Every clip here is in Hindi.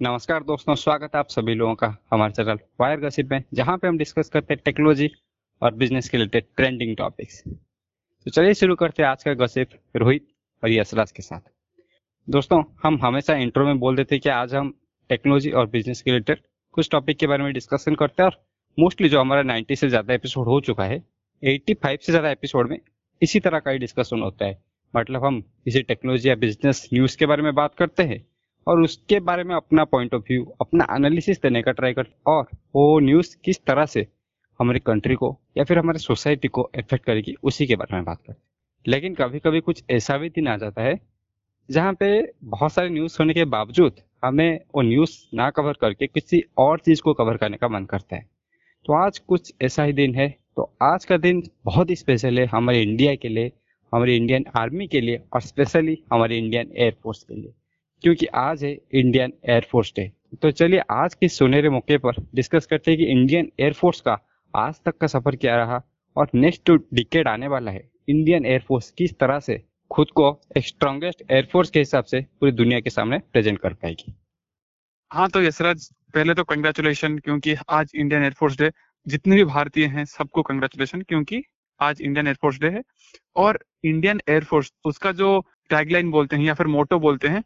नमस्कार दोस्तों, स्वागत है आप सभी लोगों का हमारे चैनल वायर गसिप में, जहाँ पे हम डिस्कस करते हैं टेक्नोलॉजी और बिज़नेस के रिलेटेड ट्रेंडिंग टॉपिक्स तो चलिए शुरू करते हैं आज का गसिप रोहित और यशराज के साथ। दोस्तों, हम हमेशा इंट्रो में बोल देते हैं कि आज हम टेक्नोलॉजी और बिज़नेस के रिलेटेड कुछ टॉपिक के बारे में डिस्कशन करते हैं और मोस्टली जो हमारा 90 से ज़्यादा एपिसोड हो चुका है 85 से ज़्यादा एपिसोड में इसी तरह का ही डिस्कशन होता है। मतलब हम इसी टेक्नोलॉजी या बिज़नेस न्यूज़ के बारे में बात करते हैं और उसके बारे में अपना पॉइंट ऑफ़ व्यू अपना एनालिसिस देने का ट्राई कर, और वो न्यूज़ किस तरह से हमारी कंट्री को या फिर हमारे सोसाइटी को इफ़ेक्ट करेगी, उसी के बारे में बात करते लेकिन कभी कभी कुछ ऐसा भी दिन आ जाता है, जहाँ पे बहुत सारे न्यूज़ होने के बावजूद हमें वो न्यूज़ ना कवर करके किसी और चीज़ को कवर करने का मन करता है। तो आज कुछ ऐसा ही दिन है तो आज का दिन बहुत ही स्पेशल है हमारे इंडिया के लिए, हमारी इंडियन आर्मी के लिए और स्पेशली हमारे इंडियन एयरफोर्स के लिए। क्योंकि आज है इंडियन एयरफोर्स डे तो चलिए आज के सुनहरे मौके पर डिस्कस करते हैं कि इंडियन एयरफोर्स का आज तक का सफ़र क्या रहा और नेक्स्ट टू डिकेड आने वाला है इंडियन एयरफोर्स किस तरह से खुद को एक स्ट्रॉन्गेस्ट एयरफोर्स के हिसाब से पूरी दुनिया के सामने प्रेजेंट कर पाएगी। हाँ तो यशराज, पहले तो कंग्रेचुलेशन क्योंकि आज इंडियन एयरफोर्स डे जितने भी भारतीय हैं सबको कंग्रेचुलेशन क्योंकि आज इंडियन एयरफोर्स डे है। और इंडियन एयरफोर्स उसका जो टैगलाइन बोलते हैं या फिर मोटो बोलते हैं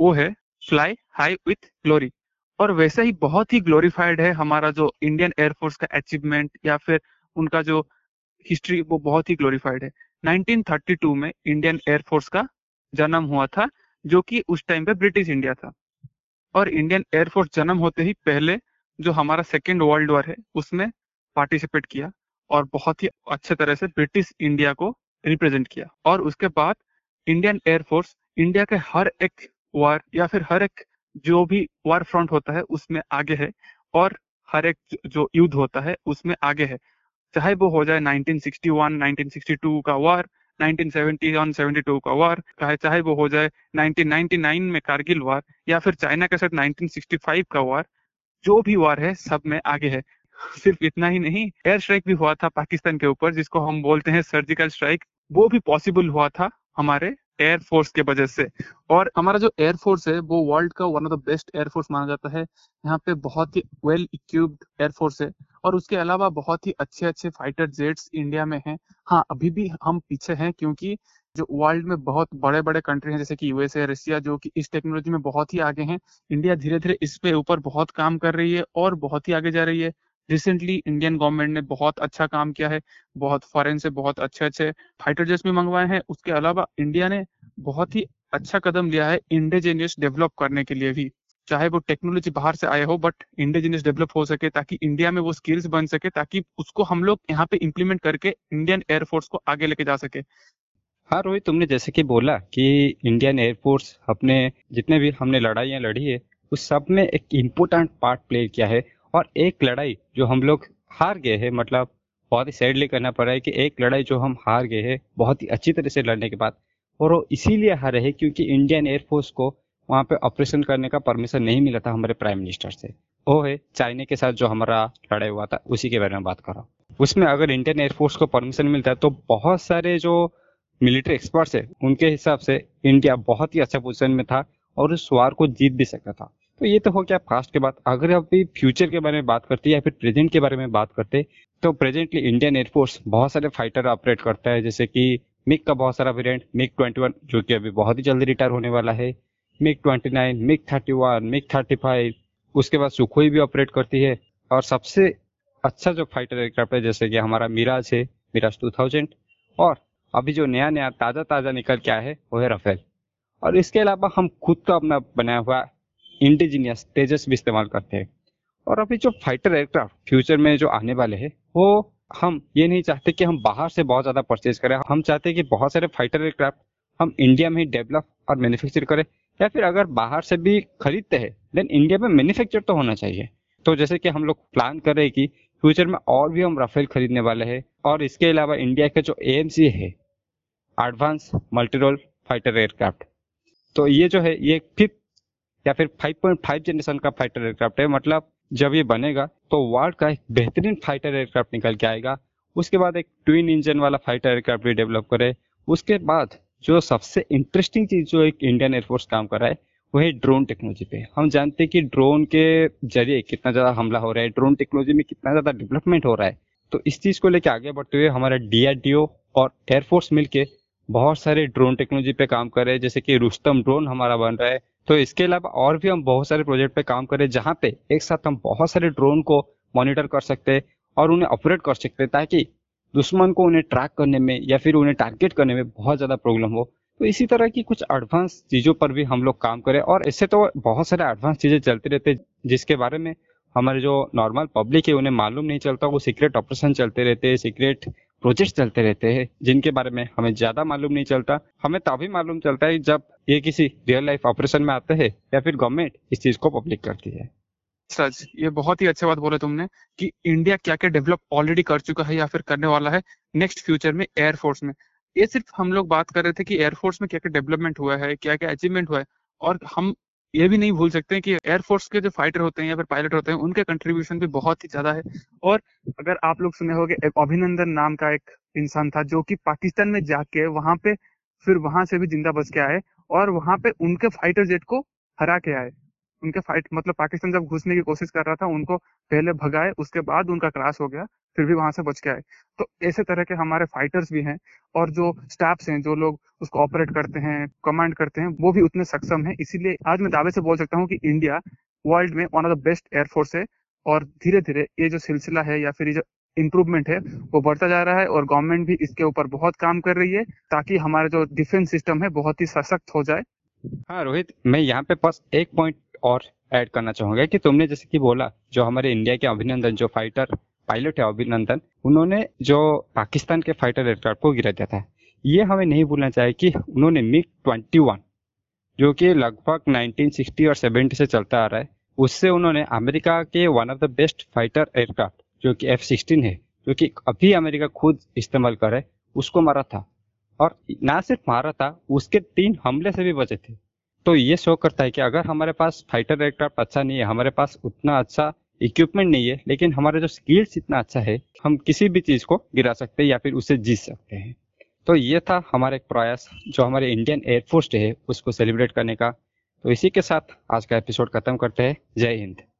वो है फ्लाई हाई विथ ग्लोरी और वैसे ही बहुत ही ग्लोरीफाइड है हमारा जो इंडियन एयरफोर्स का अचीवमेंट या फिर उनका जो हिस्ट्री वो बहुत ही ग्लोरीफाइड है। 1932 में इंडियन एयरफोर्स का जन्म हुआ था, जो कि उस टाइम पे ब्रिटिश इंडिया था। और इंडियन एयरफोर्स जन्म होते ही पहले जो हमारा सेकेंड वर्ल्ड वॉर है, उसमें पार्टिसिपेट किया और बहुत ही अच्छे तरह से ब्रिटिश इंडिया को रिप्रेजेंट किया। और उसके बाद इंडियन एयरफोर्स इंडिया के हर एक वार या फिर हर एक जो भी वार फ्रंट होता है उसमें आगे है और हर एक जो युद्ध होता है उसमें आगे है। चाहे वो हो जाए 1961, 1962 का वार 1971, 72 का वार चाहे चाहे वो हो जाए 1999 में कारगिल वार या फिर चाइना के साथ 1965 का वार जो भी वार है सब में आगे है। सिर्फ़ इतना ही नहीं एयर स्ट्राइक भी हुआ था पाकिस्तान के ऊपर जिसको हम बोलते हैं सर्जिकल स्ट्राइक वो भी पॉसिबल हुआ था हमारे एयरफोर्स के वजह से। और हमारा जो एयरफोर्स है, वो वर्ल्ड का one of the best air force माना जाता है। यहाँ पे बहुत ही वेल इक्विप्ड एयरफोर्स है। और उसके अलावा बहुत ही अच्छे अच्छे फाइटर जेट्स इंडिया में हैं। हाँ अभी भी हम पीछे हैं क्योंकि जो वर्ल्ड में बहुत बड़े बड़े कंट्री हैं, जैसे कि यूएसए रशिया जो कि इस टेक्नोलॉजी में बहुत ही आगे हैं। इंडिया धीरे धीरे इस पे ऊपर बहुत काम कर रही है और बहुत ही आगे जा रही है। रिसेंटली इंडियन गवर्नमेंट ने बहुत अच्छा काम किया है, बहुत फॉरेन से बहुत अच्छे अच्छे फाइटर जेट्स भी मंगवाए हैं। उसके अलावा इंडिया ने बहुत ही अच्छा कदम लिया है इंडिजीनियस डेवलप करने के लिए भी। चाहे वो टेक्नोलॉजी बाहर से आए हो बट इंडिजीनियस डेवलप हो सके ताकि इंडिया में वो स्किल्स बन सके, ताकि उसको हम लोग यहाँ पे इम्प्लीमेंट करके इंडियन एयरफोर्स को आगे लेके जा सके। हाँ रोहित, तुमने जैसे कि बोला कि इंडियन एयरफोर्स अपने जितने भी हमने लड़ाइयाँ लड़ी है, उस सब में एक इम्पोर्टेंट पार्ट प्ले किया है। और एक लड़ाई जो हम लोग हार गए हैं मतलब बहुत ही सैडली करना पड़ा है कि एक लड़ाई जो हम हार गए हैं, बहुत ही अच्छी तरह से लड़ने के बाद। और वो इसीलिए हारे है क्योंकि इंडियन एयरफोर्स को वहाँ पे ऑपरेशन करने का परमिशन नहीं मिला था हमारे प्राइम मिनिस्टर से। वो है चाइना के साथ जो हमारा लड़ाई हुआ था, उसी के बारे में बात कर रहा हूँ। उसमें अगर इंडियन एयरफोर्स को परमिशन मिलता है तो बहुत सारे जो मिलिट्री एक्सपर्ट्स है, उनके हिसाब से इंडिया बहुत ही अच्छा पोजिशन में था। और उस वार को जीत भी सकता था। तो ये तो हो गया पास्ट के बाद। अगर अभी फ्यूचर के बारे में बात करते या फिर प्रेजेंट के बारे में बात करते तो प्रेजेंटली इंडियन एयरफोर्स बहुत सारे फाइटर ऑपरेट करता है। जैसे कि मिक का बहुत सारा वेरिएंट मिक 21 जो कि अभी बहुत ही जल्दी रिटायर होने वाला है। मिक 29 मिक 31 मिक 35 उसके बाद सुखोई भी ऑपरेट करती है। और सबसे अच्छा जो फाइटर एयरक्राफ्ट है, जैसे कि हमारा मिराज है मिराज 2000 और अभी जो नया नया ताज़ा ताज़ा निकल के आया है, वो है रफेल और इसके अलावा हम खुद का अपना बनाया हुआ इंडिजीनियस तेजस भी इस्तेमाल करते हैं। और अभी जो फाइटर एयरक्राफ्ट फ्यूचर में जो आने वाले हैं, वो हम ये नहीं चाहते कि हम बाहर से बहुत ज़्यादा परचेज करें। हम चाहते हैं कि बहुत सारे फाइटर एयरक्राफ्ट हम इंडिया में ही डेवलप और मैन्युफैक्चर करें। या फिर अगर बाहर से भी खरीदते हैं देन इंडिया में मैन्युफैक्चर तो होना चाहिए। तो जैसे कि हम लोग प्लान कर रहे हैं कि फ्यूचर में और भी हम राफेल खरीदने वाले हैं। और इसके अलावा इंडिया के जो ए है एडवांस मल्टीरोल फाइटर एयरक्राफ्ट तो ये जो है, ये फिफ्थ या फिर 5.5 जनरेशन का फाइटर एयरक्राफ्ट है। मतलब जब ये बनेगा तो वर्ल्ड का एक बेहतरीन फाइटर एयरक्राफ्ट निकल के आएगा। उसके बाद एक ट्विन इंजन वाला फाइटर एयरक्राफ्ट भी डेवलप करे। उसके बाद जो सबसे इंटरेस्टिंग चीज़ जो एक इंडियन एयरफोर्स काम कर रहा है, वो है ड्रोन टेक्नोलॉजी पे। हम जानते हैं कि ड्रोन के ज़रिए कितना ज़्यादा हमला हो रहा है ड्रोन टेक्नोलॉजी में कितना ज़्यादा डेवलपमेंट हो रहा है। तो इस चीज़ को लेकर आगे बढ़ते हुए हमारा डीआरडीओ और एयरफोर्स मिलके बहुत सारे ड्रोन टेक्नोलॉजी पे काम कर रहे हैं, जैसे कि रुस्तम ड्रोन हमारा बन रहा है। तो इसके अलावा और भी हम बहुत सारे प्रोजेक्ट पे काम कर रहे हैं, जहाँ पे एक साथ हम बहुत सारे ड्रोन को मॉनिटर कर सकते हैं और उन्हें ऑपरेट कर सकते हैं, ताकि दुश्मन को उन्हें ट्रैक करने में या फिर उन्हें टारगेट करने में बहुत ज़्यादा प्रॉब्लम हो। तो इसी तरह की कुछ एडवांस चीज़ों पर भी हम लोग काम करें, और इससे तो बहुत सारे एडवांस चीज़ें चलती रहते है, जिसके बारे में हमारे जो नॉर्मल पब्लिक है, उन्हें मालूम नहीं चलता, वो सीक्रेट ऑपरेशन चलते रहते हैं, सीक्रेट प्रोजेक्ट चलते रहते हैं, जिनके बारे में हमें ज़्यादा मालूम नहीं चलता। हमें तभी मालूम चलता है जब ये किसी रियल लाइफ ऑपरेशन में आते हैं या फिर गवर्नमेंट इस चीज़ को पब्लिक करती है। सच ये बहुत ही अच्छी बात बोले तुमने कि इंडिया क्या क्या डेवलप ऑलरेडी कर चुका है या फिर करने वाला है नेक्स्ट फ्यूचर में एयरफोर्स में। ये सिर्फ़ हम लोग बात कर रहे थे कि एयरफोर्स में क्या क्या डेवलपमेंट हुआ है क्या क्या अचीवमेंट हुआ है, और हम ये भी नहीं भूल सकते हैं कि एयरफोर्स के जो फाइटर होते हैं या फिर पायलट होते हैं, उनके कंट्रीब्यूशन भी बहुत ही ज़्यादा है। और अगर आप लोग सुने होंगे अभिनंदन नाम का एक इंसान था जो कि पाकिस्तान में जाके वहाँ पे, फिर वहाँ से भी ज़िंदा बच के आए और वहाँ पे उनके फाइटर जेट को हरा के आए। उनके फाइट मतलब पाकिस्तान जब घुसने की कोशिश कर रहा था, उनको पहले भगाए, उसके बाद उनका क्रैश हो गया, फिर भी वहाँ से बच के आए। तो ऐसे तरह के हमारे फाइटर्स भी हैं और जो स्टाफ्स हैं, जो लोग उसको ऑपरेट करते हैं कमांड करते हैं, वो भी उतने सक्षम हैं। इसीलिए आज मैं दावे से बोल सकता हूँ कि इंडिया वर्ल्ड में one of the best air force है और धीरे धीरे ये जो सिलसिला है या फिर ये जो इम्प्रूवमेंट है, वो बढ़ता जा रहा है और गवर्नमेंट भी इसके ऊपर बहुत काम कर रही है ताकि हमारा जो डिफेंस सिस्टम है, बहुत ही सशक्त हो जाए। हाँ रोहित, मैं यहाँ पे बस एक पॉइंट और ऐड करना चाहूँगा कि तुमने जैसे कि बोला, जो हमारे इंडिया के अभिनंदन, जो फाइटर पायलट है अभिनंदन, उन्होंने जो पाकिस्तान के फाइटर एयरक्राफ्ट को गिरा दिया था। ये हमें नहीं भूलना चाहिए कि उन्होंने मिग ट्वेंटी वन जो कि लगभग 1960 और 70 से चलता आ रहा है, उससे उन्होंने अमेरिका के one of the best fighter aircraft जो कि एफ़ सिक्सटीन है, जो कि अभी अमेरिका खुद इस्तेमाल करे उसको मारा था। और ना सिर्फ़ मारा था, उसके तीन हमले से भी बचे थे। तो ये शो करता है कि अगर हमारे पास फाइटर एयरक्राफ्ट अच्छा नहीं है, हमारे पास उतना अच्छा इक्विपमेंट नहीं है, लेकिन हमारा जो स्किल्स इतना अच्छा है, हम किसी भी चीज़ को गिरा सकते हैं या फिर उसे जीत सकते हैं। तो ये था हमारा एक प्रयास जो हमारे इंडियन एयरफोर्स डे है, उसको सेलिब्रेट करने का। तो इसी के साथ आज का एपिसोड खत्म करते हैं। जय हिंद।